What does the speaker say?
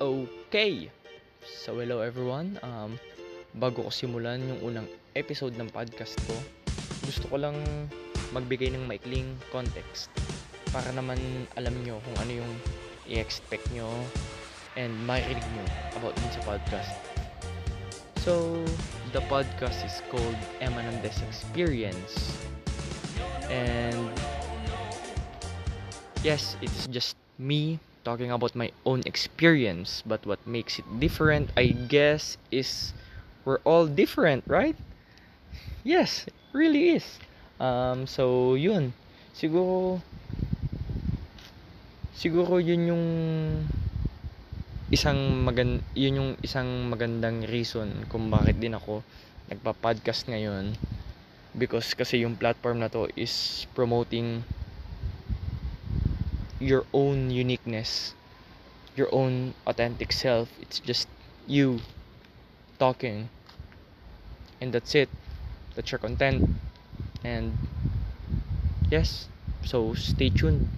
Okay. So hello everyone. Um bago ko simulan yung unang episode ng podcast ko, gusto ko lang magbigay ng maikling context para naman alam nyo kung ano yung i-expect nyo and marinig nyo about din sa podcast. So, the podcast is called Emanandes Experience. And yes, it's just me talking about my own experience. But what makes it different, I guess, is we're all different, right? Yes, really is. Um, so, yun. Siguro, siguro yun yung isang magan yun yung isang magandang reason kung bakit din ako nagpa-podcast ngayon because kasi yung platform na to is promoting your own uniqueness your own authentic self. It's just you talking. And that's it. That's your content. And yes so stay tuned